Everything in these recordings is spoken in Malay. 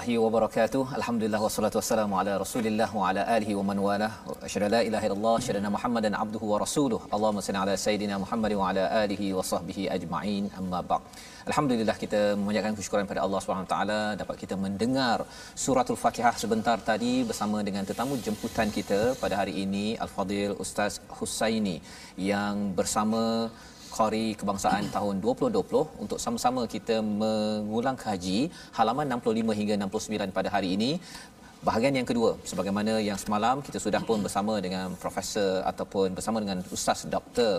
warahmatullahi wabarakatuh. Alhamdulillah wassalatu wassalamu ala Rasulillah wa ala alihi wa man walah. Asyhadu la ilaha illallah, asyhadu Muhammadan abduhu wa rasuluh. Allahumma salli ala sayidina Muhammad wa ala alihi wa sahbihi ajma'in. Amma ba'd. Alhamdulillah kita memanjatkan kesyukuran pada Allah Subhanahu Wa taala dapat kita mendengar suratul Fatihah sebentar tadi bersama dengan tetamu jemputan kita pada hari ini Al-Fadil Ustaz Husaini yang bersama Qari Kebangsaan tahun 2020 untuk sama-sama kita mengulang kaji halaman 65 hingga 69 pada hari ini. Bahagian yang kedua sebagaimana yang semalam kita sudah pun bersama dengan profesor ataupun bersama dengan ustaz Dr.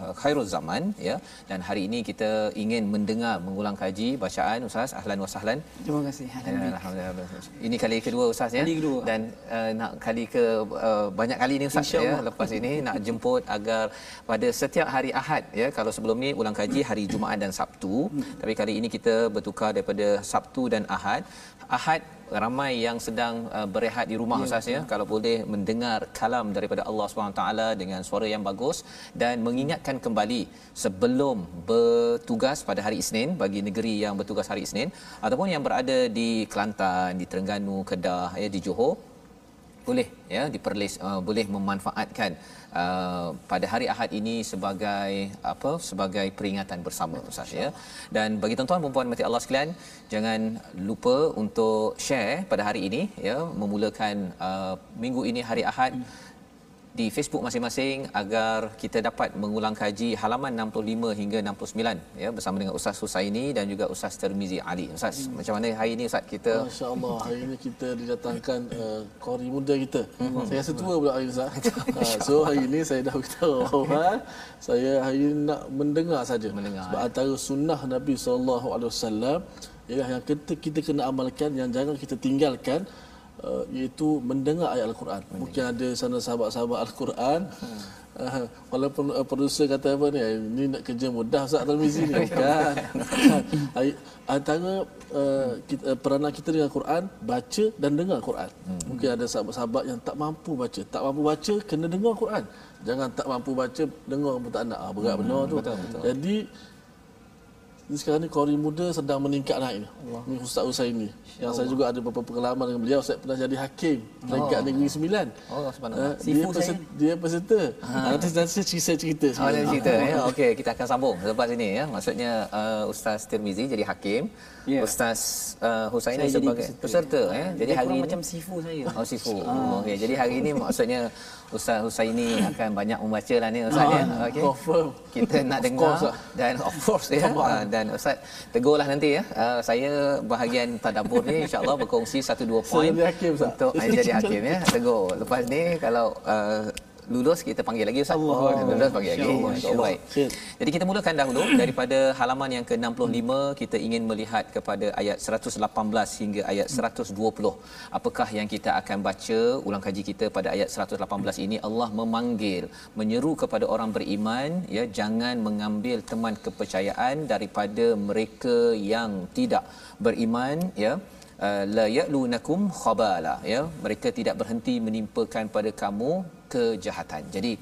uh, Khairul Zaman ya dan hari ini kita ingin mendengar mengulang kaji bacaan ustaz ahlan wa sahlan Terima kasih. Ya, Alhamdulillah. Ini kali kedua Ustaz ya. Kali kedua. Dan uh, nak kali ke uh, banyak kali ni Ustaz ya lepas ini nak jemput agar pada setiap hari Ahad ya kalau sebelum ni ulang kaji hari Jumaat dan Sabtu tapi kali ini kita bertukar daripada Sabtu dan Ahad. Ahad ramai yang sedang uh, berehat di rumah Ustaz ya. kalau boleh mendengar kalam daripada Allah taala dengan suara yang bagus dan mengingatkan kembali sebelum bertugas pada hari Isnin bagi negeri yang bertugas hari Isnin ataupun yang berada di Kelantan, di Terengganu, Kedah, ya di Johor boleh ya diperlis uh, boleh memanfaatkan uh, pada hari Ahad ini sebagai apa sebagai peringatan bersama Ustaz ya. Dan bagi tuan-tuan dan puan mati Allah sekalian jangan lupa untuk share pada hari ini ya memulakan uh, minggu ini hari Ahad di Facebook masing-masing agar kita dapat mengulang kaji halaman 65 hingga 69 ya bersama dengan Ustaz Husaini dan juga Ustaz Termizi Ali. Ustaz, hmm. macam mana hari ini Ustaz kita Masya Allah hari ini kita didatangkan uh, kori muda kita. Saya rasa tua pula hari ini Ustaz. Uh, so hari ini saya dah beritahu awal saya hari ini nak mendengar saja. Mendengar, Sebab antara sunnah Nabi sallallahu alaihi wasallam ialah yang kita, kita kena amalkan yang jangan kita tinggalkan uh, iaitu mendengar ayat al-Quran. Mungkin ada sana sahabat-sahabat al-Quran. Uh, walaupun uh, producer kata apa ni ni nak kerja mudah Ustaz Tarmizi ni. Kan antara uh, kita, uh, peranan kita dengan Quran baca dan dengar Quran. Hmm. mungkin ada sahabat-sahabat yang tak mampu baca. Tak mampu baca kena dengar Quran. Jangan tak mampu baca dengar pun tak nak. Ah, berat hmm. benar tu. betul, betul. jadi Ini sekarang ni Qori muda sedang meningkat naik ni. Ni Ustaz Husaini. Yang saya juga ada beberapa pengalaman dengan beliau. Saya pernah jadi hakim peringkat Negeri Sembilan. Oh, subhanallah. Uh, dia, peserta, dia peserta. Ha. Nanti nanti saya cerita cerita. Oh, cerita ya. Okey, kita akan sambung lepas ini ya. Maksudnya uh, Ustaz Tirmizi jadi hakim, Ya. Ustaz uh, Husaini Saya jadi sebagai peserta. peserta ya. Jadi Dia hari ini macam sifu saya. Oh sifu. Oh, Okey, jadi hari ini maksudnya Ustaz Husaini akan banyak membaca lah ni Ustaz ya. Okey. Kita nak Of dengar course dan of course ya. Ah, dan Ustaz tegurlah nanti ya. Ah, saya bahagian tadabbur ni insya-Allah berkongsi satu dua poin jadi untuk ah, jadi hakim ya. Tegur. Lepas ni kalau uh, lulus kita panggil lagi Ustaz. Allah. Oh, lulus panggil lagi. Baik. Jadi kita mulakan dahulu daripada halaman yang ke-65 kita ingin melihat kepada ayat 118 hingga ayat 120. Apakah yang kita akan baca ulang kaji kita pada ayat 118 ini Allah memanggil menyeru kepada orang beriman ya jangan mengambil teman kepercayaan daripada mereka yang tidak beriman ya Uh, la ya'lunakum khabala ya mereka tidak berhenti menimpakan pada kamu kejahatan. Jadi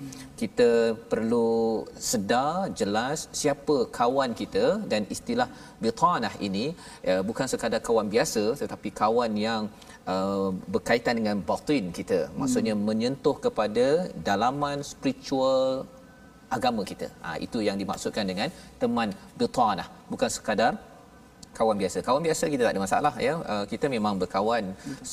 kita perlu sedar jelas siapa kawan kita dan istilah bitanah ini ya, bukan sekadar kawan biasa tetapi kawan yang uh, berkaitan dengan batin kita. Maksudnya menyentuh kepada dalaman spiritual agama kita. Ha, itu yang dimaksudkan dengan teman bitanah bukan sekadar kawan biasa. Kawan biasa kita tak ada masalah ya. Uh, kita memang berkawan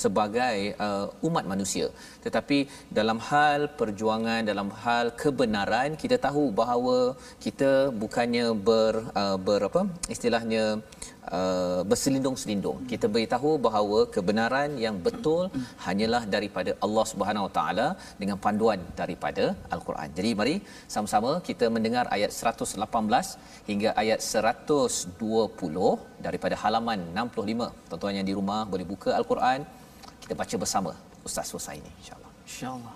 sebagai uh, umat manusia. Tetapi dalam hal perjuangan, dalam hal kebenaran, kita tahu bahawa kita bukannya ber uh, ber apa istilahnya uh, berselindung-selindung. Kita beritahu bahawa kebenaran yang betul hanyalah daripada Allah Subhanahu Wa Taala dengan panduan daripada Al-Quran. Jadi mari sama-sama kita mendengar ayat 118 hingga ayat 120 daripada halaman 65. Tuan-tuan yang di rumah boleh buka Al-Quran. Kita baca bersama Ustaz Husaini insya-Allah. InsyaAllah.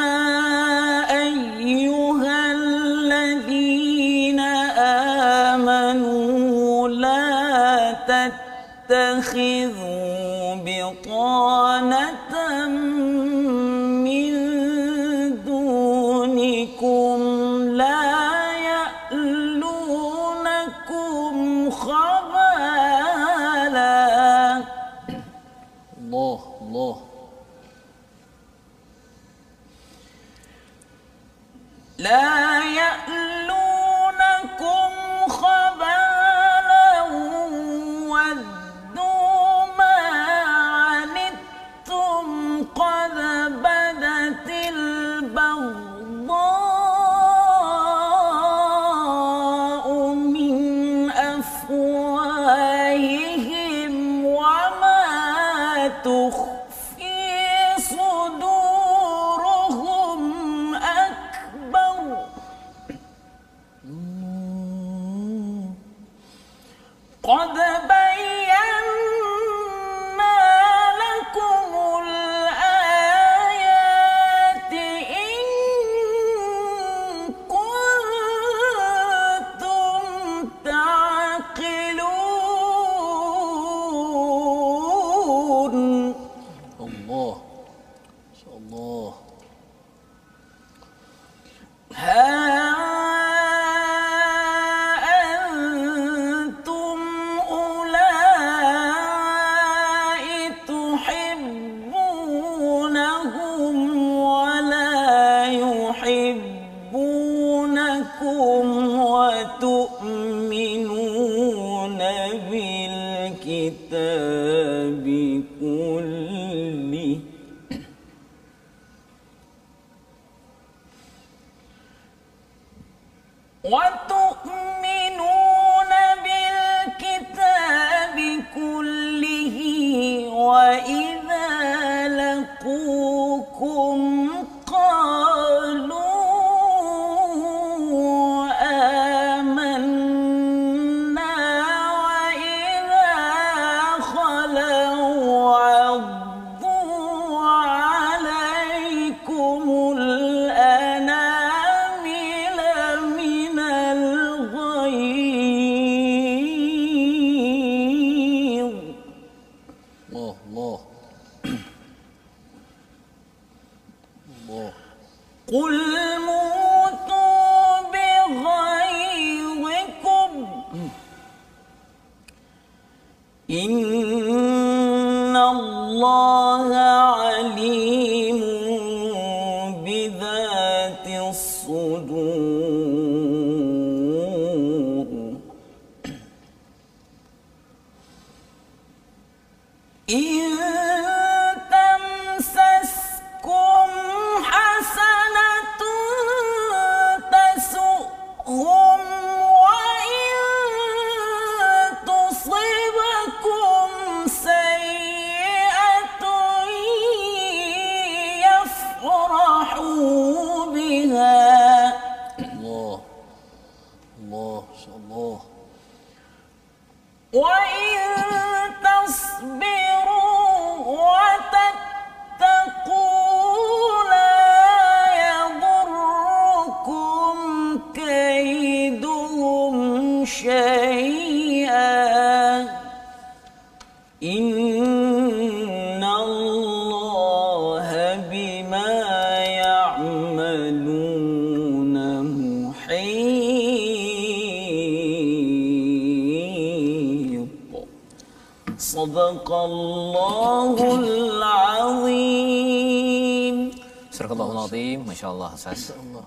تتخذوا بطانة من دونكم لا يألونكم خبالا Allah, Allah. لا وتؤمن masya-Allah Ustaz.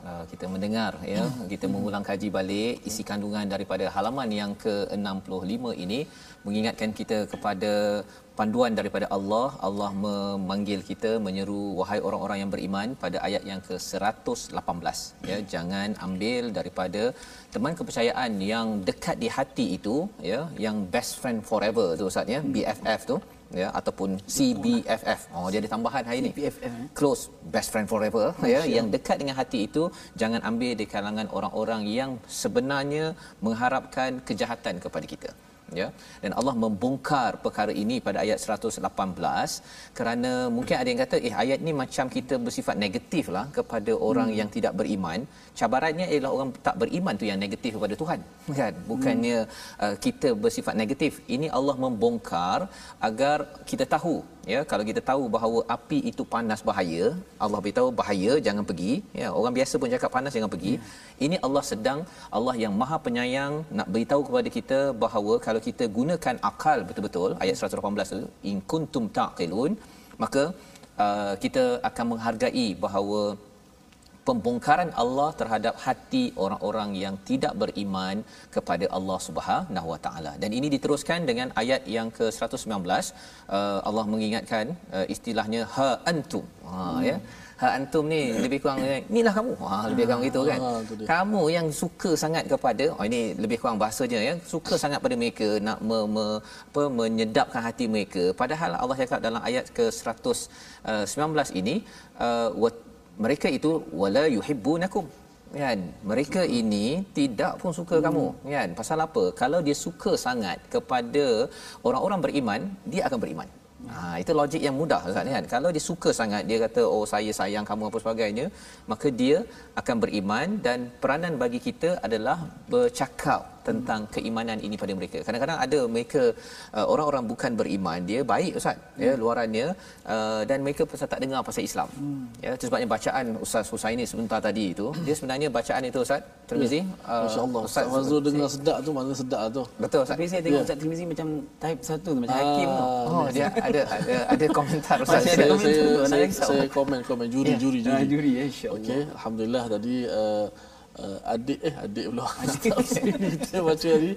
Uh, kita mendengar ya, kita mengulang kaji balik isi kandungan daripada halaman yang ke-65 ini mengingatkan kita kepada panduan daripada Allah. Allah memanggil kita menyeru wahai orang-orang yang beriman pada ayat yang ke-118 ya, jangan ambil daripada teman kepercayaan yang dekat di hati itu ya, yang best friend forever tu Ustaz ya, BFF tu ya ataupun CBFF. Oh dia ada tambahan hari ni. CBFF, eh? Close best friend forever ya yang dekat dengan hati itu jangan ambil di kalangan orang-orang yang sebenarnya mengharapkan kejahatan kepada kita ya. Dan Allah membongkar perkara ini pada ayat 118 kerana mungkin ada yang kata eh ayat ni macam kita bersifat negatif lah kepada orang yang tidak beriman. Cabarannya ialah orang tak beriman tu yang negatif kepada Tuhan kan? Bukannya uh, kita bersifat negatif. Ini Allah membongkar agar kita tahu ya kalau kita tahu bahawa api itu panas bahaya Allah beritahu bahaya jangan pergi. Ya orang biasa pun cakap panas jangan pergi. Ini Allah sedang Allah yang maha penyayang nak beritahu kepada kita bahawa kalau kita gunakan akal betul-betul ayat 118 tu in kuntum taqilun maka uh, kita akan menghargai bahawa pembongkaran Allah terhadap hati orang-orang yang tidak beriman kepada Allah Subhanahu Wa Taala. Dan ini diteruskan dengan ayat yang ke-119 uh, Allah mengingatkan uh, istilahnya ha antum. Ha ya. Ha antum ni lebih kurang inilah kamu. Ha lebih kurang gitu kan. Ah. Kamu yang suka sangat kepada oh ini lebih kurang bahasanya ya, suka sangat pada mereka nak me, me, apa menyedapkan hati mereka. Padahal Allah cakap dalam ayat ke-119 ini uh, mereka itu wala yuhibbunakum kan mereka ini tidak pun suka hmm. kamu kan pasal apa kalau dia suka sangat kepada orang-orang beriman dia akan beriman Ha, itu logik yang mudah Ustaz kan. Kalau dia suka sangat dia kata oh saya sayang kamu apa sebagainya, maka dia akan beriman dan peranan bagi kita adalah bercakap tentang keimanan ini pada mereka. Kadang-kadang ada mereka uh, orang-orang bukan beriman, dia baik Ustaz ya luarannya uh, dan mereka pasal tak dengar pasal Islam. Ya itu sebabnya bacaan Ustaz Husaini sebentar tadi itu, dia sebenarnya bacaan itu Ustaz Tirmizi uh, Masya-Allah. Ustaz Fazrul dengar sedap tu mana sedap tu. Betul Ustaz. Tapi saya tengok Ustaz Tirmizi macam type satu tu macam hakim tu. Ah, Oh dia ada ada ada komentar Ustaz. Masih ada saya, komen saya, saya, risau. saya komen komen juri Ya. juri Ah, juri. juri ya insya-Allah. Okey, alhamdulillah tadi uh, uh, adik eh adik pula. kita baca tadi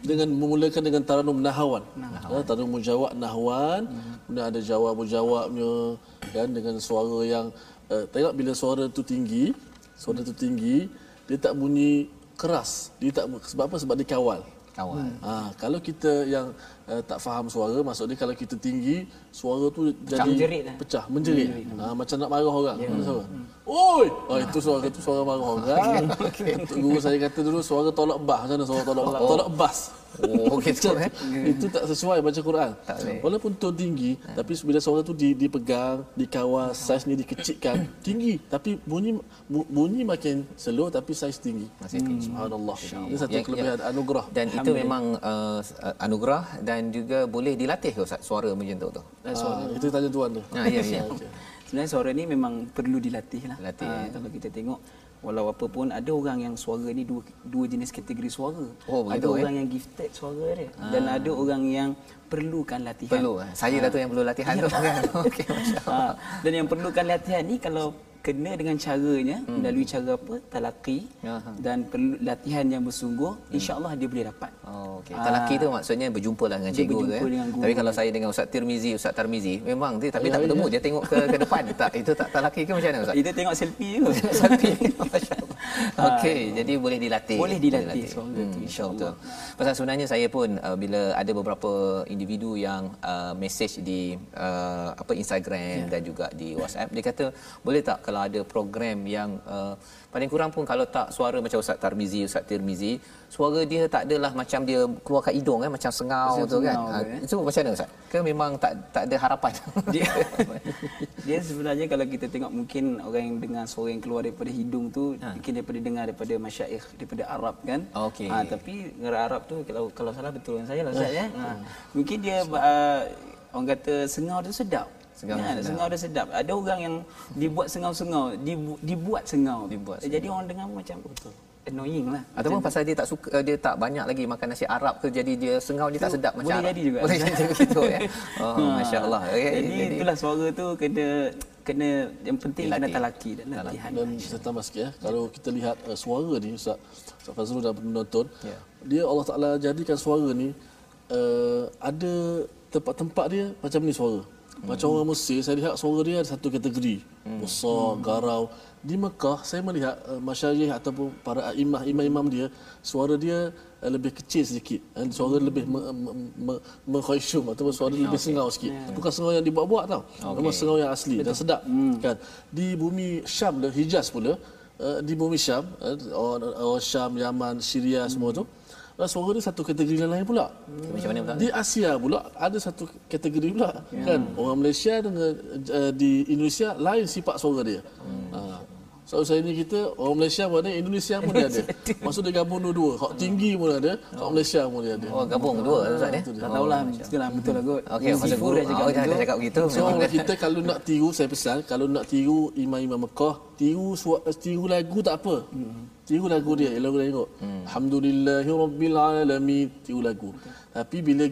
dengan memulakan dengan taranum nahawan. Ya, taranum mujawab nahwan, kemudian ada jawab mujawabnya kan dengan suara yang uh, tengok bila suara tu tinggi, suara tu tinggi, dia tak bunyi keras. Dia tak sebab apa? Sebab dia kawal. Kawan. Ha, kalau kita yang uh, tak faham suara, maksudnya kalau kita tinggi, suara tu jadi menjerit lah. pecah, menjerit. Ha, macam nak marah orang. Yeah. Mana suara? Oi! Oh, itu suara tu suara marah orang. Untuk Guru saya kata dulu suara tolak bas. Macam mana suara tolak bas? Tolak bas. Oh gitu eh. Itu tak sesuai baca Quran. Tak. Walaupun tone tinggi, tapi bila suara tu di, dipegang, dikawal, saiz ni dikecilkan, tinggi. Tapi bunyi bu- bunyi makin slow tapi saiz tinggi. Masih tinggi. Subhanallah. Ini satu Yang- kelebihan anugerah. Dan itu memang uh, anugerah dan juga boleh dilatih ke Ustaz suara macam tu tu. Dan suara Ah, itu tanya tuan tu. Ha ya ya. Okey. sebenarnya suara ni memang perlu dilatih lah. Latih, Ah, eh. Kalau kita tengok walau apa pun ada orang yang suara ni dua dua jenis kategori suara. Oh, ada begitu, eh? orang yang gifted suara dia dan ada orang yang perlukan latihan. Perlu. eh? Saya dah tu yang perlu latihan tu kan. Okey, masya-Allah. Ha, dan yang perlukan latihan ni kalau kena dengan caranya Hmm. melalui cara apa talaqi Aha. dan perlu latihan yang bersungguh Hmm. insyaallah dia boleh dapat Oh, okey. Talaki tu maksudnya berjumpa lah dengan cikgu tu berjumpa ya. dengan guru. Tapi kalau saya dengan Ustaz Tirmizi, Ustaz Tarmizi, memang dia tapi Ya, tak ya. bertemu, dia tengok ke ke depan. Tak itu tak talaki ke macam mana Ustaz? kita tengok selfie je Sapi. Masya-Allah. Okey, jadi boleh dilatih. Boleh dilatih suara tu, Hmm, insya-Allah. Pasal sebenarnya saya pun uh, bila ada beberapa individu yang uh, message di uh, apa Instagram Ya. dan juga di WhatsApp dia kata boleh tak kalau ada program yang uh, paling kurang pun kalau tak suara macam Ustaz Tarmizi, Ustaz Tirmizi, suara dia tak adalah macam dia keluarkan hidung kan macam sengau Macam tu kan. sengau Ha, tu, eh. itu macam mana Ustaz? Ke memang tak tak ada harapan? dia dia sebenarnya kalau kita tengok mungkin orang yang dengar suara yang keluar daripada hidung tu Ha. mungkin daripada dengar daripada masyaikh daripada Arab kan Okey. ha, tapi negara Arab tu kalau kalau salah betul dengan saya lah Ustaz ya ha. mungkin dia uh, orang kata sengau dia sedap Sengau Ya, sedap. sengau dia sedap. Ada orang yang dibuat sengau-sengau, dibu, dibuat sengau. Dibuat Jadi orang dengar macam annoying lah. Ataupun pasal dia tak suka uh, dia tak banyak lagi makan nasi Arab ke jadi dia sengau dia tak sedap macam boleh Arab. jadi juga. Boleh jadi begitu ya. Oh masya-Allah. Okay, Jadi, itulah suara tu kena kena yang penting kena talaki dan latihan. Dan saya tambah sikit ya, kalau kita lihat uh, suara ni Ustaz, Ustaz Fazrul dan penonton, Ya. dia Allah Taala jadikan suara ni uh, ada tempat-tempat dia macam ni suara. Macam orang Mesir saya lihat suara dia ada satu kategori. Besar, garau. Di Mekah saya melihat uh, masyayikh ataupun para imam imam-imam dia suara dia uh, lebih kecil sedikit. Uh, suara lebih me, me, me, mengkhasyum ataupun suara lebih sengau sikit. Bukan sengau yang dibuat-buat tau. Memang sengau yang asli dan sedap kan. Di bumi Syam Hijaz pula uh, di bumi Syam uh, orang, orang Syam, Yaman, Syria semua tu suara dia satu kategori yang lain pula. Macam mana pula? Di Asia pula ada satu kategori pula kan. Orang Malaysia dengan uh, di Indonesia lain sifat suara dia. Hmm. So saya ni kita orang Malaysia pun ada, Indonesia pun dia ada. Maksud dia gabung dua-dua. Hak tinggi pun ada, hak Malaysia pun dia ada. Oh gabung dua Ustaz ya. Tak tahulah betul lah betul lah kot. Okey, pasal Sifu guru dah cakap oh, dah, begitu. dah cakap begitu. So kita kalau nak tiru saya pesan kalau nak tiru imam-imam Mekah tiru suara, tiru lagu tak apa. Tiru lagu dia lagu dia tengok. Alhamdulillahirabbil alamin tiru lagu. Tapi bila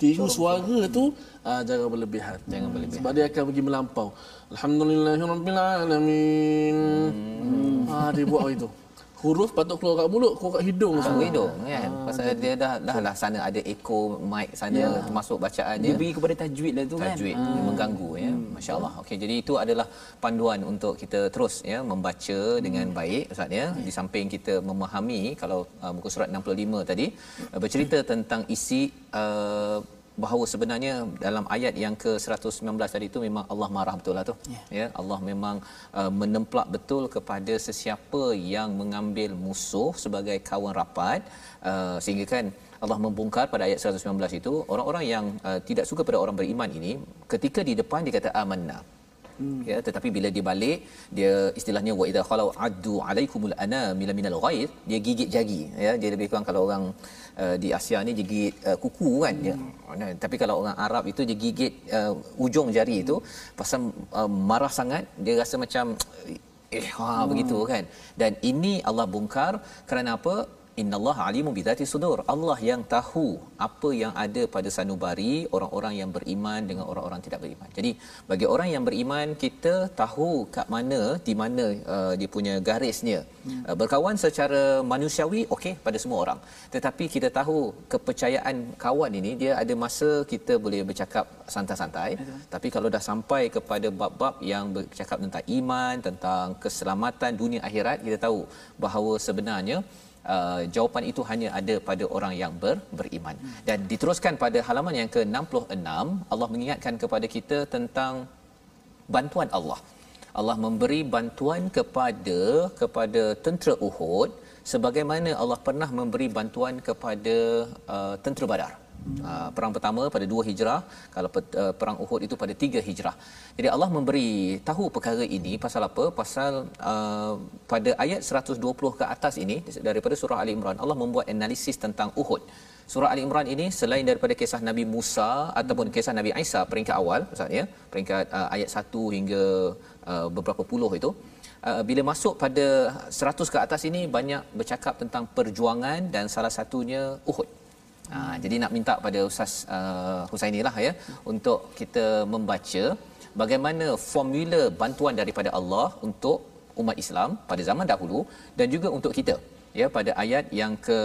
tiru suara tu ah, jangan berlebihan. Jangan berlebihan. Sebab dia akan pergi melampau. Alhamdulillahirabbil alamin. Ah dia buat begitu. Huruf patut keluar kat mulut, keluar kat hidung Masuk semua. hidung kan. Pasal dia dah dah lah sana ada echo mic sana termasuk bacaan Dia pergi kepada tajwid lah tu kan. tajwid dia mengganggu ya. masya-Allah. Okey jadi itu adalah panduan untuk kita terus ya membaca dengan baik ustaz ya. Di samping kita memahami kalau uh, muka surat 65 tadi uh, bercerita tentang isi uh, bahawa sebenarnya dalam ayat yang ke-119 tadi itu memang Allah marah betul lah tu Ya. ya Allah memang uh, menemplak betul kepada sesiapa yang mengambil musuh sebagai kawan rapat uh, sehingga kan Allah membongkar pada ayat 119 itu orang-orang yang uh, tidak suka pada orang beriman ini ketika di depan dia kata amanna Hmm. Ya, tetapi bila dia balik dia istilahnya wa idza khalau addu alaikumul anamila minal ghaid dia gigit jari ya dia lebih kurang kalau orang uh, di Asia ni gigit uh, kuku kan dia. Nah, tapi kalau orang Arab itu dia gigit uh, ujung jari itu pasal uh, marah sangat dia rasa macam eh ha begitu kan. Dan ini Allah bongkar kerana apa innallaha alimun bidzati sudur. Allah yang tahu apa yang ada pada sanubari orang-orang yang beriman dengan orang-orang tidak beriman. Jadi bagi orang yang beriman kita tahu kat mana di mana uh, dia punya garisnya. Uh, berkawan secara manusiawi okey pada semua orang. Tetapi kita tahu kepercayaan kawan ini dia ada masa kita boleh bercakap santai-santai. Tapi kalau dah sampai kepada bab-bab yang bercakap tentang iman tentang keselamatan dunia akhirat kita tahu bahawa sebenarnya Uh, jawapan itu hanya ada pada orang yang ber, beriman. Dan diteruskan pada halaman yang ke-66, Allah mengingatkan kepada kita tentang bantuan Allah. Allah memberi bantuan kepada kepada tentera Uhud sebagaimana Allah pernah memberi bantuan kepada uh, tentera Badar. Perang pertama pada 2 Hijrah, kalau uh, perang Uhud itu pada 3 Hijrah. Jadi Allah memberi tahu perkara ini pasal apa? Pasal uh, pada ayat 120 ke atas ini daripada surah Ali Imran Allah membuat analisis tentang Uhud Surah Ali Imran ini selain daripada kisah Nabi Musa ataupun kisah Nabi Isa peringkat awal ya, peringkat uh, ayat 1 hingga uh, beberapa puluh itu Uh, bila masuk pada 100 ke atas ini banyak bercakap tentang perjuangan dan salah satunya Uhud. Ha, jadi nak minta pada Ustaz uh, Husaini lah ya untuk kita membaca bagaimana formula bantuan daripada Allah untuk umat Islam pada zaman dahulu dan juga untuk kita ya pada ayat yang ke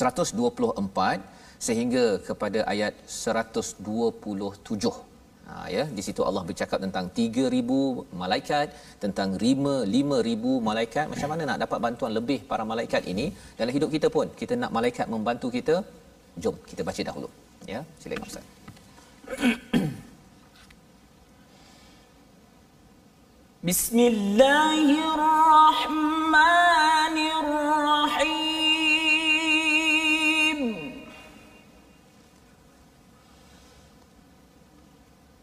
124 sehingga kepada ayat 127 Ha, ya, di situ Allah bercakap tentang 3,000 malaikat, tentang 5, 5,000 malaikat. Macam mana nak dapat bantuan lebih para malaikat ini dalam hidup kita pun? Kita nak malaikat membantu kita? Jom, kita baca dahulu. Ya, silakan Ustaz. Bismillahirrahmanirrahim.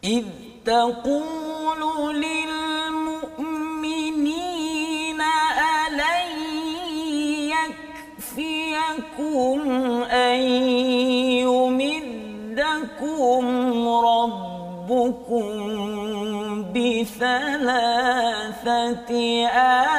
إذ تقول للمؤمنين ألن يكفيكم أن يمدكم ربكم بثلاثة آلاف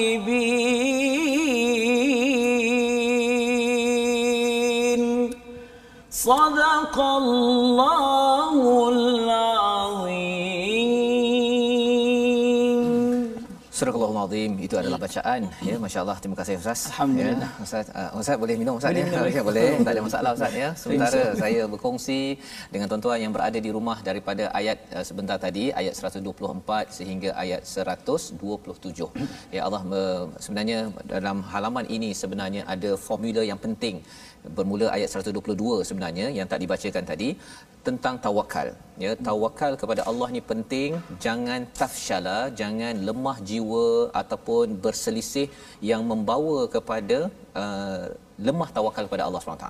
خائبين صدق الله Al-Azim. Itu adalah bacaan. Ya masya-Allah. Terima kasih ustaz. Alhamdulillah. ya, ustaz. Uh, ustaz boleh minum ustaz Boleh ya minum. Ya, boleh. Tak ada masalah ustaz ya. Sementara saya berkongsi dengan tuan-tuan yang berada di rumah daripada ayat uh, sebentar tadi ayat 124 sehingga ayat 127 ya Allah me- sebenarnya dalam halaman ini sebenarnya ada formula yang penting. Bermula ayat 122 sebenarnya yang tak dibacakan tadi tentang tawakal ya tawakal kepada Allah ni penting jangan tafshala jangan lemah jiwa ataupun berselisih yang membawa kepada uh, lemah tawakal kepada Allah SWT.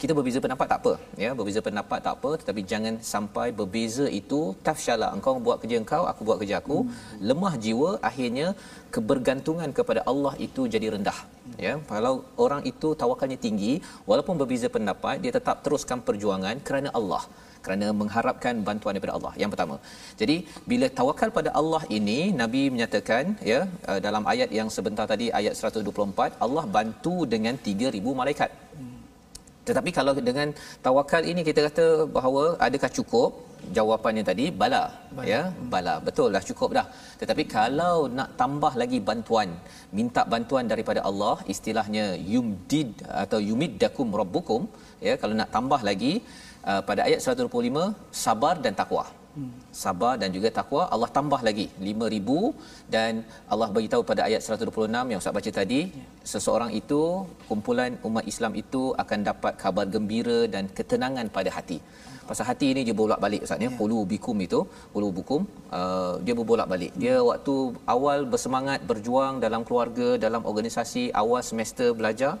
Kita berbeza pendapat tak apa, ya, berbeza pendapat tak apa, tetapi jangan sampai berbeza itu tafshala. Engkau buat kerja engkau, aku buat kerja aku. Hmm. Lemah jiwa akhirnya kebergantungan kepada Allah itu jadi rendah. Ya, kalau orang itu tawakalnya tinggi, walaupun berbeza pendapat, dia tetap teruskan perjuangan kerana Allah kerana mengharapkan bantuan daripada Allah. Yang pertama. Jadi bila tawakal pada Allah ini Nabi menyatakan ya uh, dalam ayat yang sebentar tadi ayat 124 Allah bantu dengan 3000 malaikat. Tetapi kalau dengan tawakal ini kita kata bahawa adakah cukup? Jawapannya tadi bala, bala. ya bala betul dah cukup dah tetapi kalau nak tambah lagi bantuan minta bantuan daripada Allah istilahnya yumdid atau yumiddakum rabbukum ya kalau nak tambah lagi uh, pada ayat 125 sabar dan takwa. Hmm. Sabar dan juga takwa Allah tambah lagi 5000 dan Allah beritahu pada ayat 126 yang Ustaz baca tadi ya. seseorang itu kumpulan umat Islam itu akan dapat kabar gembira dan ketenangan pada hati. Pasal hati ini dia bolak-balik Ustaz ya. Qulu bikum itu, qulu bukum uh, dia berbolak-balik. Dia waktu awal bersemangat berjuang dalam keluarga, dalam organisasi, awal semester belajar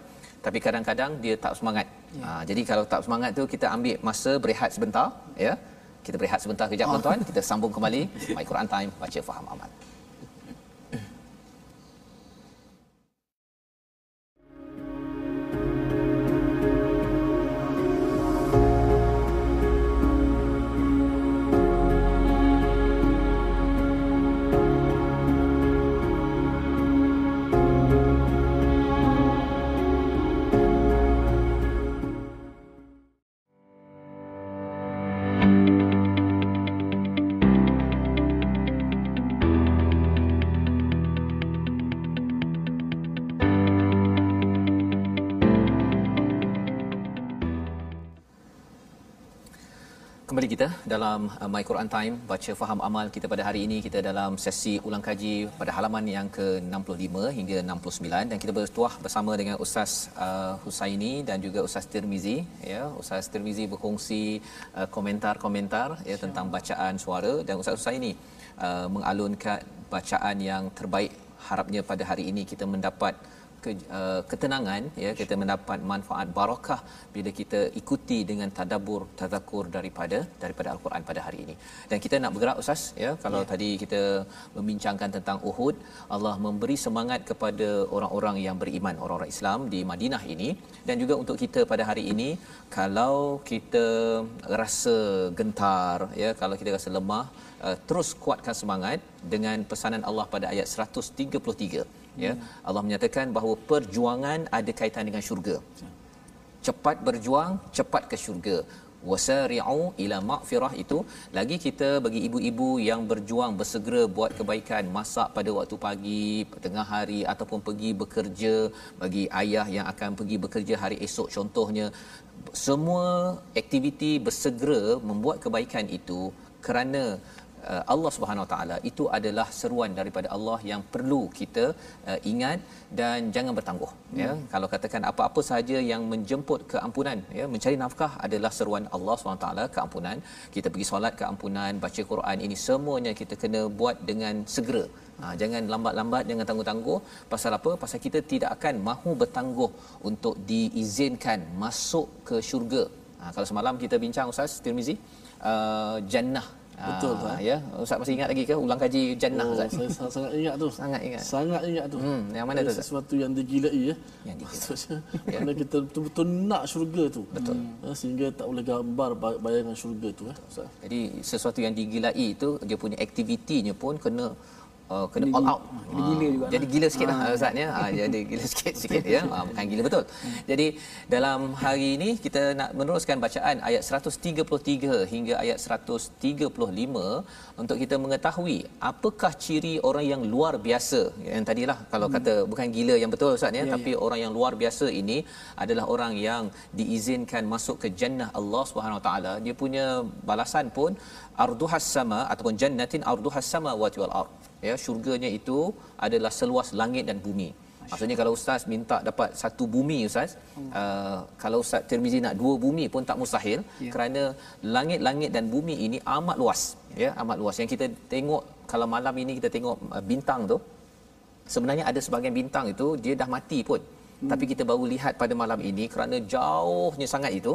tapi kadang-kadang dia tak semangat. Ya. Ha, jadi kalau tak semangat tu kita ambil masa berehat sebentar ya. Kita berehat sebentar kejap oh. tuan-tuan, kita sambung kembali My Quran Time baca faham amal. Kita dalam uh, My Quran Time baca faham amal kita pada hari ini. Kita dalam sesi ulang kaji pada halaman yang ke-65 hingga 69 dan kita bertuah bersama dengan Ustaz uh, Husaini dan juga Ustaz Tirmizi. Ya Ustaz Tirmizi berkongsi uh, komentar-komentar ya tentang bacaan suara. Dan Ustaz Husaini uh, mengalunkan bacaan yang terbaik harapnya pada hari ini kita mendapat ke, uh, ketenangan ya kita mendapat manfaat barakah bila kita ikuti dengan tadabbur tazakur daripada daripada al-Quran pada hari ini. Dan kita nak bergerak ustaz ya kalau ya. tadi kita membincangkan tentang Uhud Allah memberi semangat kepada orang-orang yang beriman orang-orang Islam di Madinah ini dan juga untuk kita pada hari ini kalau kita rasa gentar ya kalau kita rasa lemah uh, terus kuatkan semangat dengan pesanan Allah pada ayat 133 ya Allah menyatakan bahawa perjuangan ada kaitan dengan syurga. Cepat berjuang cepat ke syurga. Wasari'u ila maghfirah itu lagi kita bagi ibu-ibu yang berjuang bersegera buat kebaikan masak pada waktu pagi tengah hari ataupun pergi bekerja bagi ayah yang akan pergi bekerja hari esok contohnya semua aktiviti bersegera membuat kebaikan itu kerana Allah Subhanahu Wa Taala itu adalah seruan daripada Allah yang perlu kita uh, ingat dan jangan bertangguh ya. hmm. ya kalau katakan apa-apa sahaja yang menjemput keampunan ya mencari nafkah adalah seruan Allah Subhanahu Wa Taala keampunan. Kita pergi solat keampunan baca Quran ini semuanya kita kena buat dengan segera. Ha, jangan lambat-lambat jangan tangguh-tangguh. Pasal apa? Pasal kita tidak akan mahu bertangguh untuk diizinkan masuk ke syurga. Ha, kalau semalam kita bincang ustaz Tirmizi uh, jannah Betul ha, ya. Ustaz masih ingat lagi ke ulang kaji jannah oh, Ustaz? Saya sangat ingat tu. Sangat ingat. Sangat ingat tu. Hmm, yang mana tu? Sesuatu yang digilai ya. Yang digilai. Ya. Kerana kita betul-betul nak syurga tu. Betul. Hmm. Sehingga tak boleh gambar bayangan syurga tu ya. Jadi sesuatu yang digilai itu dia punya aktivitinya pun kena uh, kena all out. Jadi gila juga. Jadi gila sikit lah ha. Ustaz ya. Ha, jadi gila sikit sikit ya. Ha, bukan gila betul. Jadi dalam hari ini kita nak meneruskan bacaan ayat 133 hingga ayat 135 untuk kita mengetahui apakah ciri orang yang luar biasa. Yang tadilah kalau hmm. kata bukan gila yang betul Ustaz ya, ya tapi ya. orang yang luar biasa ini adalah orang yang diizinkan masuk ke jannah Allah Subhanahu Wa Taala. Dia punya balasan pun arduhas sama ataupun jannatin arduhas sama wa wal ard ya syurganya itu adalah seluas langit dan bumi Maksudnya kalau ustaz minta dapat satu bumi ustaz, uh, kalau ustaz Tirmizi nak dua bumi pun tak mustahil Ya. kerana langit-langit dan bumi ini amat luas, ya, amat luas. Yang kita tengok kalau malam ini kita tengok uh, bintang tu sebenarnya ada sebahagian bintang itu dia dah mati pun. Hmm. Tapi kita baru lihat pada malam ini kerana jauhnya sangat itu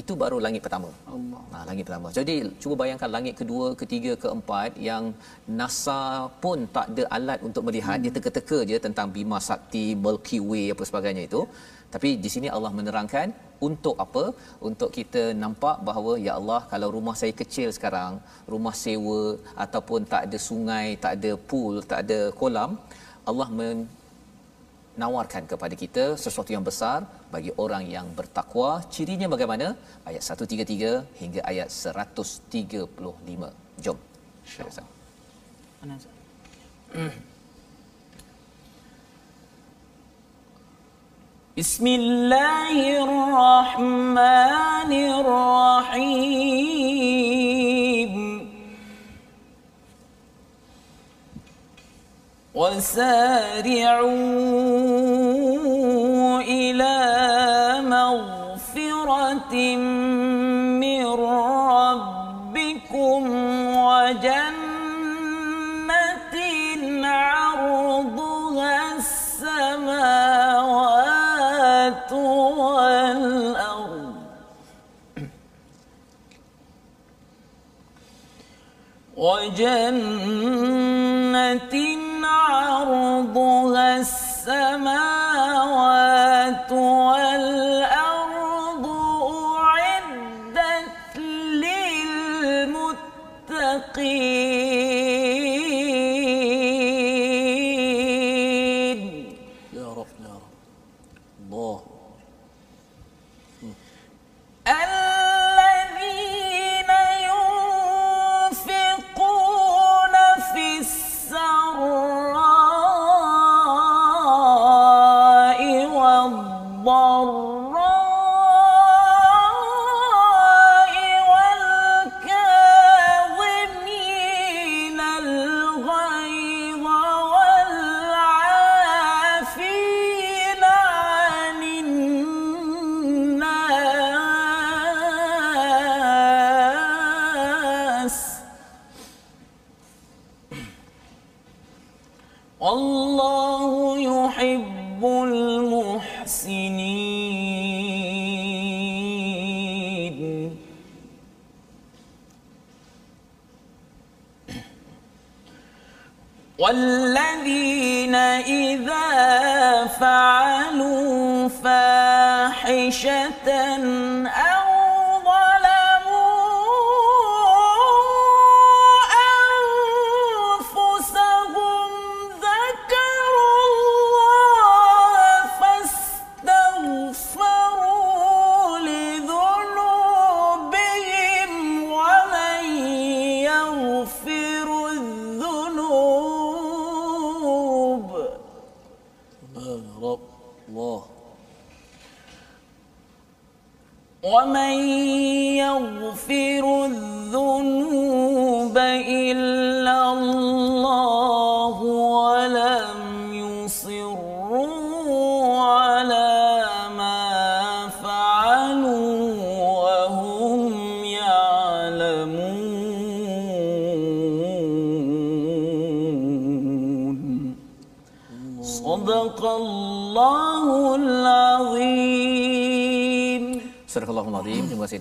itu baru langit pertama. Allah. Ha, langit pertama. Jadi cuba bayangkan langit kedua, ketiga, keempat yang NASA pun tak ada alat untuk melihat, hmm. dia teka-teka je tentang Bima Sakti, Milky Way apa sebagainya itu. Tapi di sini Allah menerangkan untuk apa? Untuk kita nampak bahawa ya Allah kalau rumah saya kecil sekarang, rumah sewa ataupun tak ada sungai, tak ada pool, tak ada kolam, Allah men nawarkan kepada kita sesuatu yang besar bagi orang yang bertakwa. Cirinya bagaimana? Ayat 133 hingga ayat 135. Jom. Ustaz. وسارعوا إلى مغفرة من ربكم وجنة عرضها السماوات والأرض. وجنة والله يحب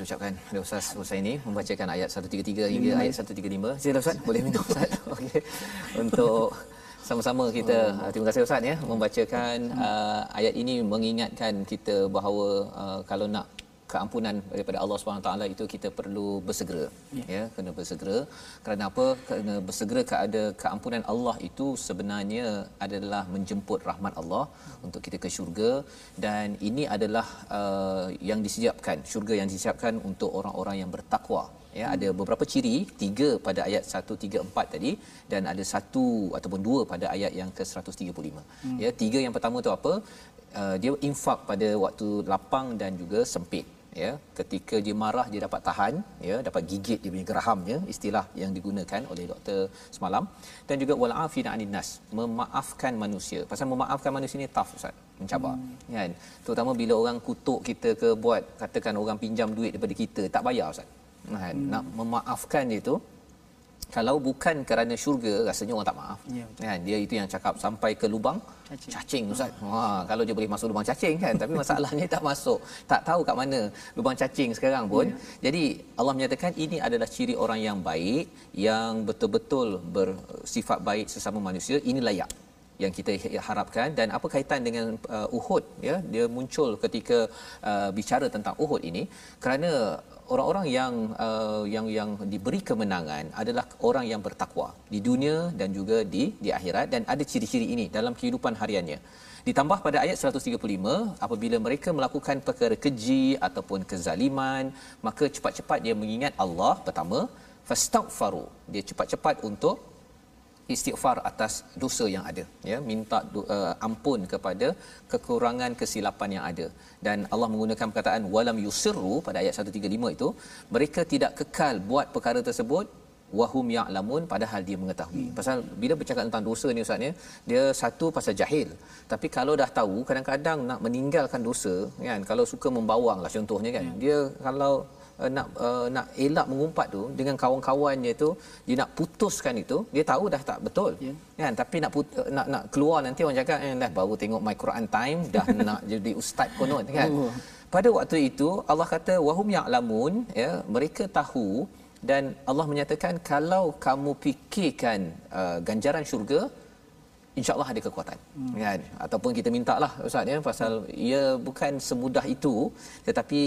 Diucapkan oleh Ustaz Husaini membacakan ayat 133 hingga ayat 135. Sila Ustaz, boleh minum Ustaz. Okey. Untuk sama-sama kita uh, terima kasih Ustaz ya membacakan uh, ayat ini mengingatkan kita bahawa uh, kalau nak keampunan daripada Allah Subhanahu taala itu kita perlu bersegera. Ya. ya kena bersegera. Kerana apa? Kerana bersegera kepada keampunan Allah itu sebenarnya adalah menjemput rahmat Allah untuk kita ke syurga. Dan ini adalah uh, yang disiapkan syurga yang disiapkan untuk orang-orang yang bertakwa. Ya ada beberapa ciri tiga pada ayat 134 tadi dan ada satu ataupun dua pada ayat yang ke 135 ya tiga yang pertama tu apa? Uh, dia infak pada waktu lapang dan juga sempit ya ketika dia marah dia dapat tahan ya dapat gigit dia punya gerahamnya istilah yang digunakan oleh doktor semalam dan juga wal afina anin nas memaafkan manusia pasal memaafkan manusia ni tough ustaz mencabar hmm. kan terutama bila orang kutuk kita ke buat katakan orang pinjam duit daripada kita tak bayar ustaz kan hmm. nak memaafkan dia tu kalau bukan kerana syurga rasanya orang tak maaf. Ya. kan? Dia itu yang cakap sampai ke lubang Cacing. cacing ustaz. Ha kalau dia boleh masuk lubang cacing kan? Tapi masalahnya tak masuk. Tak tahu kat mana lubang cacing sekarang pun. Ya. jadi Allah menyatakan ini adalah ciri orang yang baik yang betul-betul bersifat baik sesama manusia. Ini layak yang kita harapkan. Dan apa kaitan dengan uh, Uhud ya? Dia muncul ketika uh, bicara tentang Uhud ini. Kerana orang-orang yang uh, yang yang diberi kemenangan adalah orang yang bertakwa di dunia dan juga di di akhirat. Dan ada ciri-ciri ini dalam kehidupan hariannya. Ditambah pada ayat 135 apabila mereka melakukan perkara keji ataupun kezaliman maka cepat-cepat dia mengingat Allah pertama. Fastaghfaru dia cepat-cepat untuk istighfar atas dosa yang ada ya minta uh, ampun kepada kekurangan kesilapan yang ada dan Allah menggunakan perkataan walam yusirru pada ayat 135 itu mereka tidak kekal buat perkara tersebut wahum ya'lamun padahal dia mengetahui. Pasal bila bercakap tentang dosa ni ustaz ni, dia satu pasal jahil. Tapi kalau dah tahu kadang-kadang nak meninggalkan dosa kan, kalau suka membawang lah contohnya kan. Dia kalau uh, nak uh, nak elak mengumpat tu dengan kawan-kawannya tu dia nak putuskan itu dia tahu dah tak betul Ya. kan tapi nak put, nak nak keluar nanti orang cakap eh, dah baru tengok my Quran time dah nak jadi ustaz konon kan Oh. pada waktu itu Allah kata wahum ya'lamun ya mereka tahu dan Allah menyatakan kalau kamu fikirkan uh, ganjaran syurga insyaallah ada kekuatan. Hmm. kan? Ataupun kita mintalah ustaz ya pasal ia bukan semudah itu. Tetapi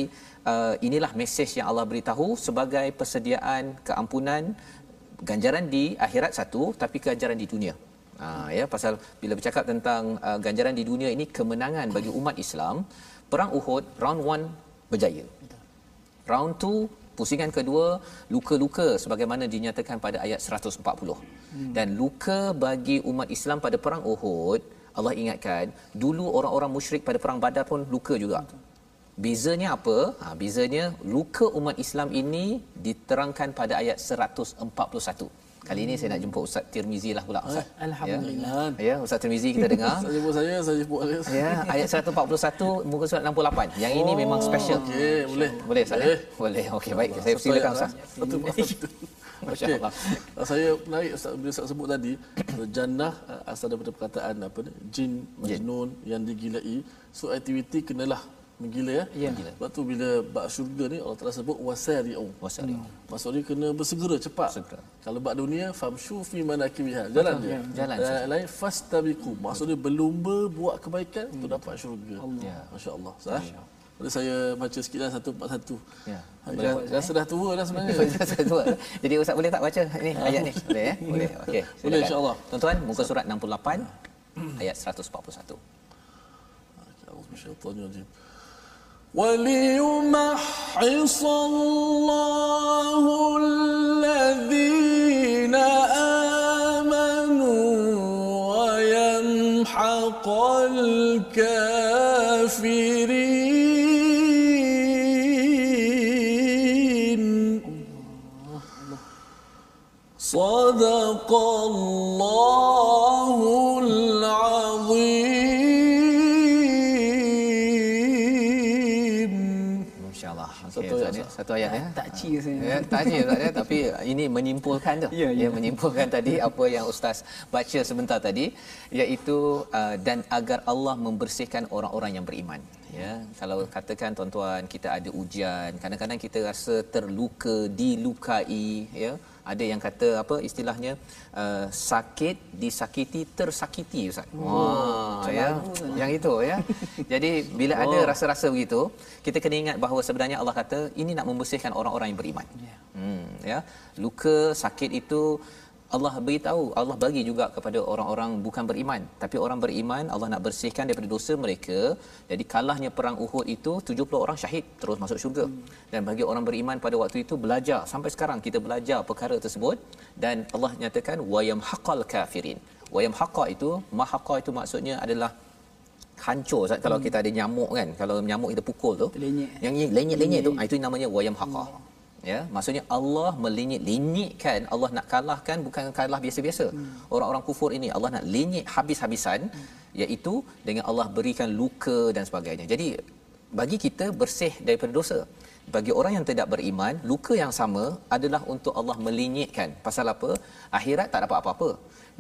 uh, inilah mesej yang Allah beritahu sebagai persediaan keampunan ganjaran di akhirat satu tapi ganjaran di dunia. Ha ya pasal bila bercakap tentang uh, ganjaran di dunia ini kemenangan bagi umat Islam perang Uhud round 1 berjaya. Round 2 pusingan kedua luka-luka sebagaimana dinyatakan pada ayat 140 hmm. dan luka bagi umat Islam pada perang Uhud Allah ingatkan dulu orang-orang musyrik pada perang Badar pun luka juga. Bezanya apa? Ha bezanya luka umat Islam ini diterangkan pada ayat 141 kali ini saya nak jumpa Ustaz Tirmizi lah pula Ustaz Alhamdulillah. ya, ya Ustaz Tirmizi kita dengar Saya jemput saya, saya jemput saya. Ya, ayat 141 muka surat 68. Yang ini memang special. Okey, boleh. Boleh Ustaz? Boleh. Eh? Boleh. Okey, baik. Saya silakan Ustaz. Satu. Allah. Saya menarik Ustaz bila Ustaz sebut tadi jannah uh, asal daripada perkataan apa ni jin majnun yang digilai. So aktiviti kenalah menggila ya. Ya. Sebab tu bila bab syurga ni Allah Taala sebut wasari'u. Wasari'u. Maksudnya kena bersegera cepat. Segera. Kalau bab dunia famshu fi manakibiha. Jalan je. Jalan Dan saja. lain fastabiqu. Maksudnya berlumba buat kebaikan untuk dapat syurga. Ya. Masya-Allah. Sah. Boleh saya baca sikit lah satu empat satu. Ya. Dah, dah sudah tua dah sebenarnya. Saya tua. Jadi Ustaz boleh tak baca ni ayat ni? Boleh ya? Boleh. Okey. Boleh, silakan. insya-Allah. Tuan-tuan, muka surat 68 ayat 141. أعوذ من الشيطان الرجيم وليمحص الله الذين آمنوا ويمحق الكافرين. صدق الله Satu ayat, ya. Ya. Tak cia saya. Ya, tak je Ustaz ya, tapi ini menyimpulkan tu. Ya, ya. menyimpulkan tadi apa yang ustaz baca sebentar tadi iaitu uh, dan agar Allah membersihkan orang-orang yang beriman. Ya, kalau katakan tuan-tuan kita ada ujian, kadang-kadang kita rasa terluka, dilukai, ya. Ada yang kata apa istilahnya uh, sakit disakiti tersakiti ustaz. Wah, ya. Yang itu ya. Jadi bila ada rasa-rasa begitu, kita kena ingat bahawa sebenarnya Allah kata ini nak membersihkan orang-orang yang beriman. Hmm, ya. Luka, sakit itu Allah beritahu, Allah bagi juga kepada orang-orang bukan beriman. Tapi orang beriman, Allah nak bersihkan daripada dosa mereka. Jadi kalahnya perang Uhud itu 70 orang syahid terus masuk syurga. Dan bagi orang beriman pada waktu itu belajar sampai sekarang kita belajar perkara tersebut dan Allah nyatakan wayam haqqal kafirin. Wayam haqqa itu, mahaqa itu maksudnya adalah hancur Ustaz kalau kita ada nyamuk kan kalau nyamuk kita pukul tu Terlenyek. yang lenyek-lenyek tu ah, itu namanya wayam haqah ya maksudnya Allah melenyek-lenyekkan Allah nak kalahkan bukan kalah biasa-biasa. Orang-orang kufur ini Allah nak lenyek habis-habisan iaitu dengan Allah berikan luka dan sebagainya. Jadi bagi kita bersih daripada dosa. Bagi orang yang tidak beriman luka yang sama adalah untuk Allah melenyekkan pasal apa? Akhirat tak dapat apa-apa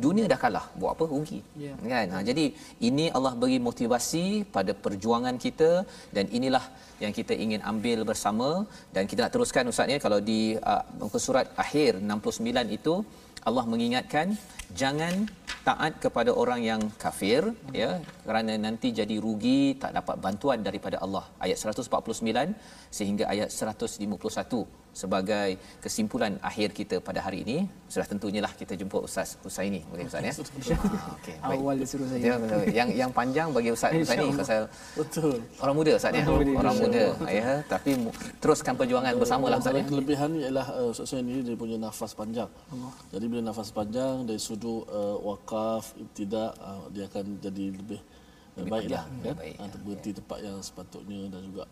dunia dah kalah buat apa? Rugi. Ya. kan? Ha, jadi ini Allah beri motivasi pada perjuangan kita dan inilah yang kita ingin ambil bersama dan kita nak teruskan ustaz ya. Kalau di uh, surat akhir 69 itu Allah mengingatkan jangan taat kepada orang yang kafir ya. Kerana nanti jadi rugi tak dapat bantuan daripada Allah. Ayat 149 sehingga ayat 151 sebagai kesimpulan akhir kita pada hari ini. Sudah tentunya lah kita jumpa ustaz Husaini. Boleh ustaz ya? Ah, okey baik. Awal dia suruh saya. Ya, yang yang panjang bagi Ustaz Husaini pasal Betul. orang muda Ustaz ya. Orang muda. Ya, tapi teruskan perjuangan bersamalah Ustaz Antara ya. kelebihan ialah uh, Ustaz Hussein ni dia punya nafas panjang. Jadi bila nafas panjang dari sudut uh, wakaf, ibtidak uh, dia akan jadi lebih, lebih baiklah kan. baik, Ha, berhenti tempat yang sepatutnya dan juga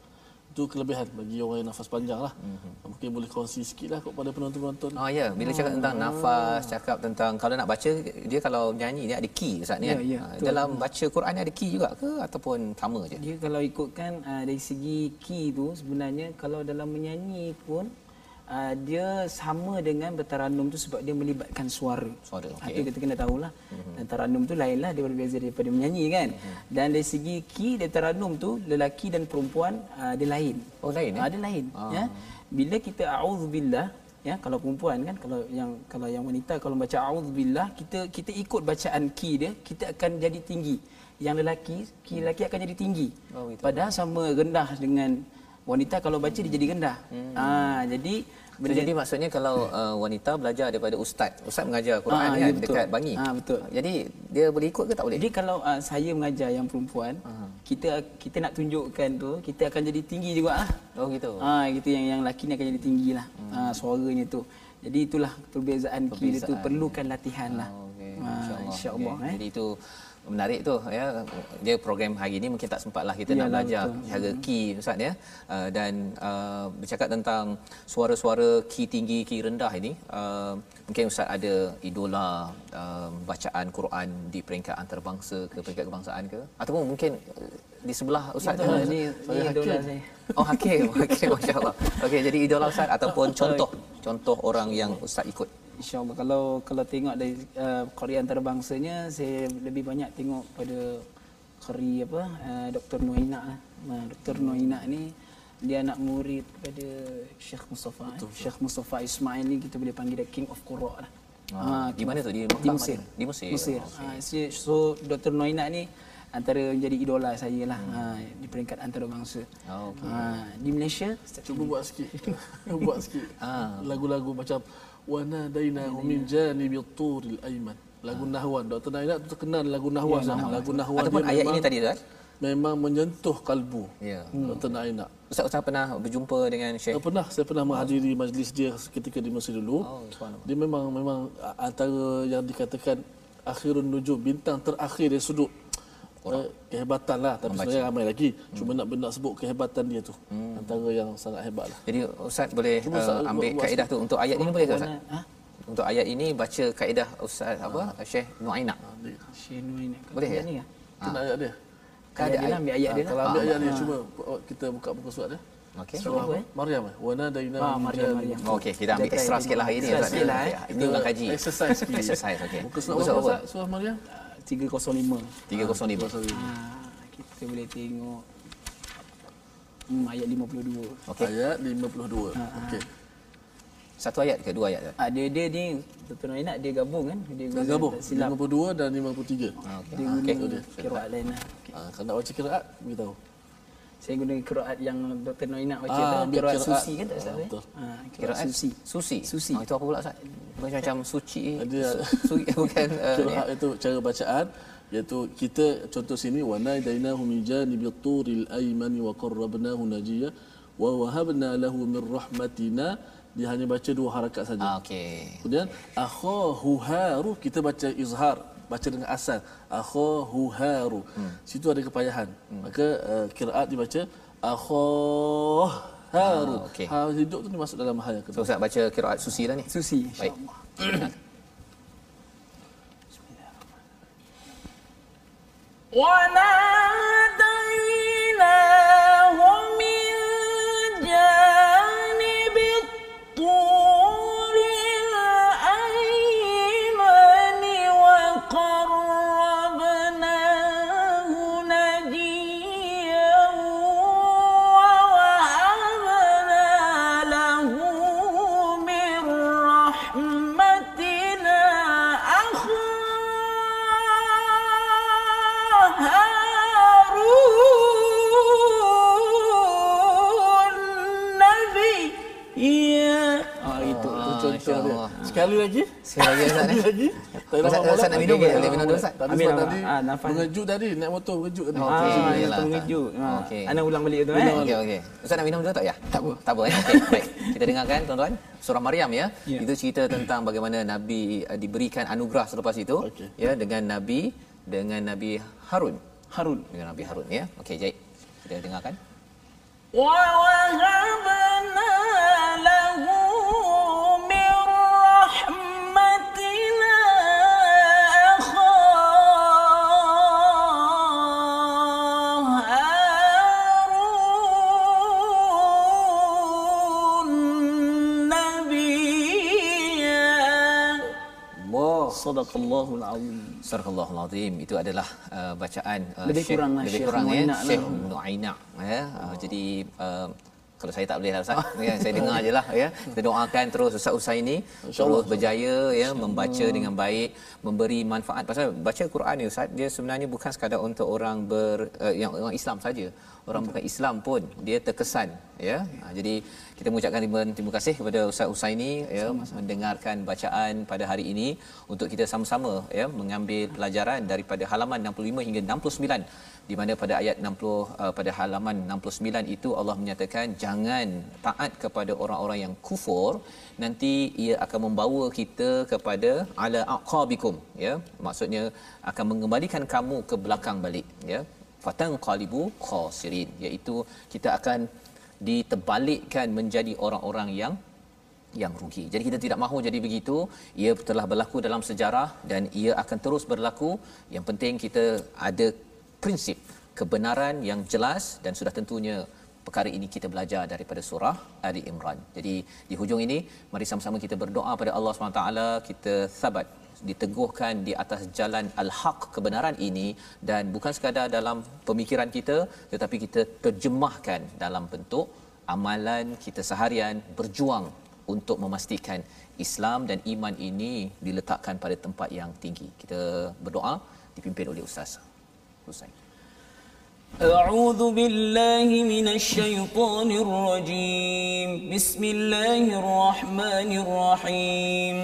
itu kelebihan bagi orang yang nafas panjang lah. Mungkin boleh kongsi sikit lah kepada penonton-penonton. Oh ya, bila cakap tentang nafas, cakap tentang kalau nak baca dia kalau nyanyi dia ada key Ustaz ni Ya, kan. ya, Ah, betul. Dalam baca Quran ni ada key juga ke ataupun sama je? Dia kalau ikutkan uh, dari segi key tu sebenarnya kalau dalam menyanyi pun uh, dia sama dengan bertaranum tu sebab dia melibatkan suara. Suara, Okay. okey. Itu kita kena tahulah. Mm-hmm. Dan taranum tu lainlah dia berbeza daripada menyanyi kan. Mm-hmm. Dan dari segi key dari taranum tu lelaki dan perempuan uh, dia lain. Oh, lain, eh? Ah, dia lain ya. Bila kita auzubillah ya kalau perempuan kan kalau yang kalau yang wanita kalau baca auzubillah kita kita ikut bacaan key dia kita akan jadi tinggi. Yang lelaki key lelaki akan jadi tinggi. Oh. Padahal sama rendah dengan wanita kalau baca dia jadi rendah. Hmm. Ah jadi So, jadi maksudnya kalau uh, wanita belajar daripada ustaz, ustaz mengajar Quran Ah, kan ya, betul. dekat Bangi. Ah, betul. Jadi dia boleh ikut ke tak boleh? Jadi kalau uh, saya mengajar yang perempuan, kita kita nak tunjukkan tu, kita akan jadi tinggi juga lah. Oh gitu. Ah gitu yang yang lelaki ni akan jadi tinggi lah. Ah suaranya tu. Jadi itulah perbezaan, perbezaan. kita tu perlukan latihan lah. Oh, okey. Ah, Masya-Allah. insya-Allah Okey. eh. Jadi itu menarik tu ya. Dia program hari ini mungkin tak sempatlah kita nak Yalah, belajar betul. cara key ustaz ya. Uh, dan uh, bercakap tentang suara-suara key tinggi, key rendah ini, uh, mungkin ustaz ada idola uh, bacaan Quran di peringkat antarabangsa ke peringkat kebangsaan ke ataupun mungkin uh, di sebelah ustaz Betul, ada- ni ni idola saya. Oh hakim, hakim masya-Allah. Okey, jadi idola ustaz ataupun contoh contoh orang yang ustaz ikut. InsyaAllah kalau kalau tengok dari uh, Qari antarabangsanya saya lebih banyak tengok pada Qari apa uh, Dr. Nuaina lah. Uh, Dr. Nuaina ni dia anak murid kepada Syekh Mustafa. Eh. Syekh Mustafa Ismail ni kita boleh panggil dia King of Qurra lah. Ah, di mana tu? Di Mekah, Di Mesir. Di Mesir. Mesir. Oh, Ah, so- so Dr. Noina ni antara menjadi idola saya lah ha, di peringkat antarabangsa. Oh, okey. Ha, di Malaysia Cuba buat sikit. buat sikit. Ah. Lagu-lagu macam wa nadainahu min janibi turil aiman. Lagu Nahwan. Dr. Tu terkenal lagu Nahwan. Ya, lah. Lagu Nahwan Ataupun ayat memang, ini tadi Ustaz. memang menyentuh kalbu. Ya. Dr. Naina. Ustaz Ustaz pernah berjumpa dengan Syekh pernah saya pernah menghadiri majlis dia ketika di Mesir dulu. Oh. Dia memang memang antara yang dikatakan akhirun nujum bintang terakhir dari sudut eh, kehebatan lah tapi Membaca. sebenarnya ramai lagi cuma nak nak sebut kehebatan dia tu antara yang sangat hebat lah Jadi Ustaz boleh Cuba uh, Ustaz ambil buat- buat kaedah tu untuk ayat ini boleh tak Ustaz? Ha? Untuk ayat ini baca kaedah Ustaz apa Syekh Nuaina. Syekh Noina. Boleh ya? Ni ya? kena ayat dia Ayat dia ambil ayat dia Ah, kalau lah. ambil ayat dia cuba oh, kita buka buku surat dia Okey. surah apa, apa? eh? Maryam eh wa nadaina Ah, Maryam, Maryam. Oh, Okey, kita ambil extra dia. sikit lah hari ni Extra Ustaz. lah, eh. Ini orang kaji. exercise sikit Exercise okey. muka surat apa Ustaz? surah Maryam 305. 305. Ha, kita boleh tengok hmm, ayat 52. Okey. ayat 52 Ah, okey Satu ayat ke dua ayat? Ustaz? Ah, dia dia ni Dr. Noina dia gabung kan? Dia Dah gabung silap. 52 dan 53 Ah, Okey. Dia Ah, guna Okey. kiraat lain lah. Okay. Ah, kalau nak baca kiraat beritahu Saya guna kiraat yang Dr. Noina baca Ah, tu, kiraat kiraat. susi kan tak Ah, salah. eh? betul. Ha, kiraat Kiraat susi. Susi. Susi. Oh, itu apa pula Ustaz? Macam suci. Dia- Suci bukan uh, ni. Qiraat itu cara bacaan iaitu kita contoh sini wa nadainahu min janibi turil aymani wa qarrabnahu najiya wa wahabna lahu min rahmatina dia hanya baca dua harakat saja. Ah, okey. Kemudian akhahu haru kita baca izhar baca dengan asal akhahu haru hmm. situ ada kepayahan hmm. maka uh, kiraat dibaca akhah haru Ah, okey. ha hidup tu masuk dalam hal yang So kedua Ustaz baca kiraat susi lah ni. Susi Baik. insyaallah. وناديناه sekali lagi. Sekali lagi Ustaz lagi. Ustaz nak minum ke? Boleh minum dulu Ustaz. Amin. Ah, ah, tadi mengejut tadi naik motor mengejut tadi. Ha, mengejut. Ha. Ana ulang balik tu eh. Okey okey. Ustaz nak minum dulu tak ya? Tak apa. Tak apa eh. Baik. Kita dengarkan tuan-tuan. Surah Maryam ya. ya. Itu cerita tentang bagaimana Nabi eh, diberikan anugerah selepas itu ya dengan Nabi dengan Nabi Harun. Harun. Dengan Nabi Harun ya. Okey, baik. Kita dengarkan. Wa wa Sadaqallahul azim. Surahul Azim. Itu adalah uh, bacaan uh, Lebih Syekh- kurang lebih Syekh kurang ya Nuainak lah. Syekh Nuainak ya. Uh, jadi uh, kalau saya tak boleh lah Ustaz. Ya, saya dengar je lah ya. Kita doakan terus Ustaz Usaini terus berjaya ya membaca dengan baik memberi manfaat. Pasal baca Quran ni Ustaz dia sebenarnya bukan sekadar untuk orang ber uh, yang orang Islam saja orang bukan Islam pun dia terkesan ya. Uh, jadi kita mengucapkan terima, terima kasih kepada Ustaz Usaini ya mendengarkan bacaan pada hari ini untuk kita sama-sama ya mengambil pelajaran daripada halaman 65 hingga 69 di mana pada ayat 60 uh, pada halaman 69 itu Allah menyatakan jangan taat kepada orang-orang yang kufur nanti ia akan membawa kita kepada ala aqabikum ya. Maksudnya akan mengembalikan kamu ke belakang balik ya fatanqalibu khasirin iaitu kita akan diterbalikkan menjadi orang-orang yang yang rugi. Jadi kita tidak mahu jadi begitu. Ia telah berlaku dalam sejarah dan ia akan terus berlaku. Yang penting kita ada prinsip kebenaran yang jelas dan sudah tentunya perkara ini kita belajar daripada surah Ali Imran. Jadi di hujung ini mari sama-sama kita berdoa pada Allah SWT kita sabat diteguhkan di atas jalan al-haq kebenaran ini dan bukan sekadar dalam pemikiran kita tetapi kita terjemahkan dalam bentuk amalan kita seharian berjuang untuk memastikan Islam dan iman ini diletakkan pada tempat yang tinggi. Kita berdoa dipimpin oleh Ustaz Husain. أعوذ بالله من الشيطان الرجيم بسم الله الرحمن الرحيم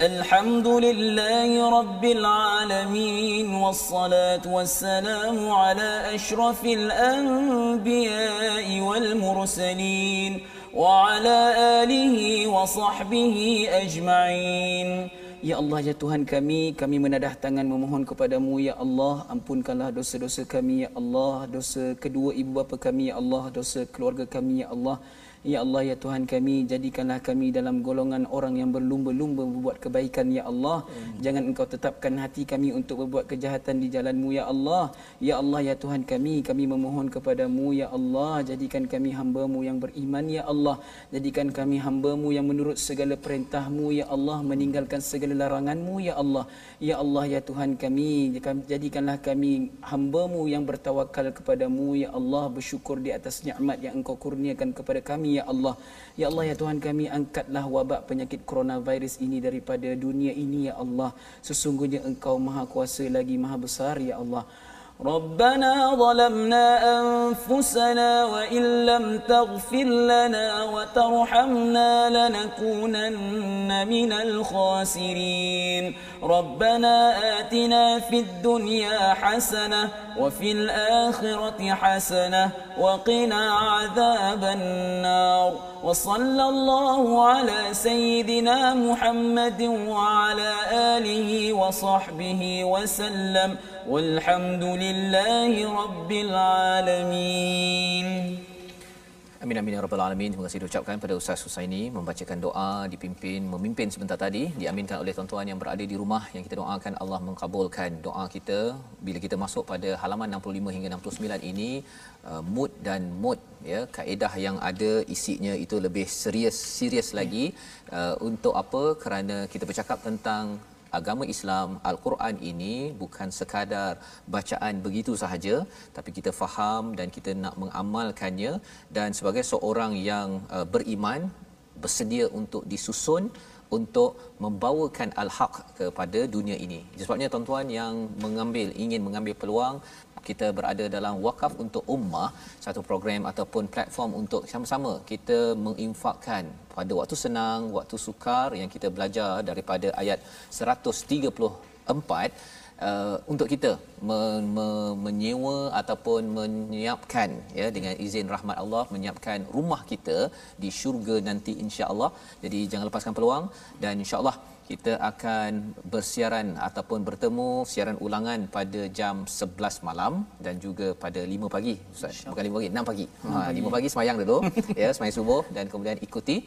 الحمد لله رب العالمين والصلاة والسلام على أشرف الأنبياء والمرسلين وعلى آله وصحبه أجمعين Ya Allah ya Tuhan kami, kami menadah tangan memohon kepadamu ya Allah, ampunkanlah dosa-dosa kami ya Allah, dosa kedua ibu bapa kami ya Allah, dosa keluarga kami ya Allah. Ya Allah ya Tuhan kami, jadikanlah kami dalam golongan orang yang berlumba-lumba berbuat kebaikan ya Allah. Jangan Engkau tetapkan hati kami untuk berbuat kejahatan di jalanmu ya Allah. Ya Allah ya Tuhan kami, kami memohon kepadamu ya Allah, jadikan kami hamba-Mu yang beriman ya Allah. Jadikan kami hamba-Mu yang menurut segala perintah-Mu ya Allah, meninggalkan segala larangan-Mu ya Allah. Ya Allah ya Tuhan kami, jadikanlah kami hamba-Mu yang bertawakal kepadamu ya Allah, bersyukur di atas nikmat yang Engkau kurniakan kepada kami ya Allah. Ya Allah ya Tuhan kami, angkatlah wabak penyakit coronavirus ini daripada dunia ini ya Allah. Sesungguhnya Engkau Maha Kuasa lagi Maha Besar ya Allah. ربنا ظلمنا أنفسنا وإن لم تغفر لنا وترحمنا لنكونن من الخاسرين. ربنا آتنا في الدنيا حسنة وفي الآخرة حسنة وقنا عذاب النار. وصلى الله على سيدنا محمد وعلى آله وصحبه وسلم. والحمد لله رب العالمين Amin amin ya rabbal alamin. Terima kasih diucapkan pada Ustaz Husaini membacakan doa dipimpin memimpin sebentar tadi diaminkan oleh tuan-tuan yang berada di rumah yang kita doakan Allah mengkabulkan doa kita bila kita masuk pada halaman 65 hingga 69 ini uh, mood dan mood ya kaedah yang ada isinya itu lebih serius serius lagi uh, untuk apa kerana kita bercakap tentang agama Islam Al-Quran ini bukan sekadar bacaan begitu sahaja tapi kita faham dan kita nak mengamalkannya dan sebagai seorang yang uh, beriman bersedia untuk disusun untuk membawakan al-haq kepada dunia ini. Sebabnya tuan-tuan yang mengambil ingin mengambil peluang kita berada dalam wakaf untuk ummah satu program ataupun platform untuk sama-sama kita menginfakkan pada waktu senang, waktu sukar yang kita belajar daripada ayat 134 Uh, untuk kita men- me- menyewa ataupun menyiapkan ya dengan izin rahmat Allah menyiapkan rumah kita di syurga nanti insya-Allah. Jadi jangan lepaskan peluang dan insya-Allah kita akan bersiaran ataupun bertemu siaran ulangan pada jam 11 malam dan juga pada 5 pagi Ustaz. Bukan 5 pagi 6 pagi. Ha 5 pagi semayang dulu ya semayang subuh dan kemudian ikuti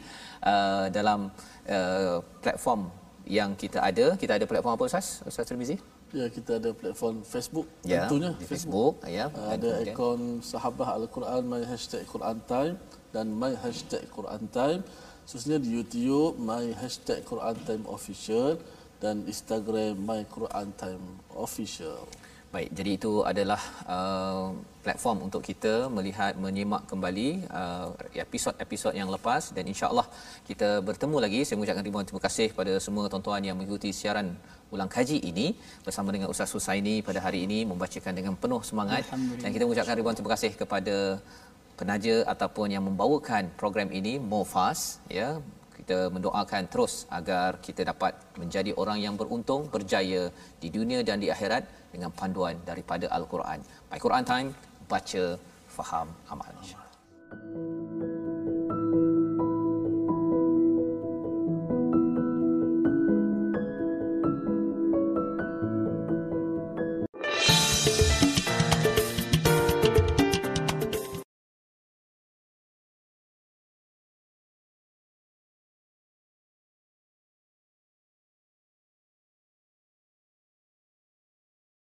uh, dalam uh, platform yang kita ada. Kita ada platform apa Ustaz? Ustaz Tirmizi Ya, kita ada platform Facebook ya tentunya di Facebook. Ya Uh, ada kemudian- akaun Sahabah Al-Quran my hashtag Quran Time dan my hashtag Quran Time khususnya di YouTube my hashtag Quran Time Official dan Instagram my Quran Time Official. Baik, jadi itu adalah uh, platform untuk kita melihat menyimak kembali uh, episod-episod yang lepas dan insya-Allah kita bertemu lagi. Saya mengucapkan ribuan terima kasih kepada semua tuan-tuan yang mengikuti siaran ulang kaji ini bersama dengan Ustaz Husaini pada hari ini membacakan dengan penuh semangat dan kita mengucapkan ribuan terima kasih kepada penaja ataupun yang membawakan program ini Mofas ya kita mendoakan terus agar kita dapat menjadi orang yang beruntung berjaya di dunia dan di akhirat dengan panduan daripada al-Quran. My Quran Time baca faham amal. InsyaAllah.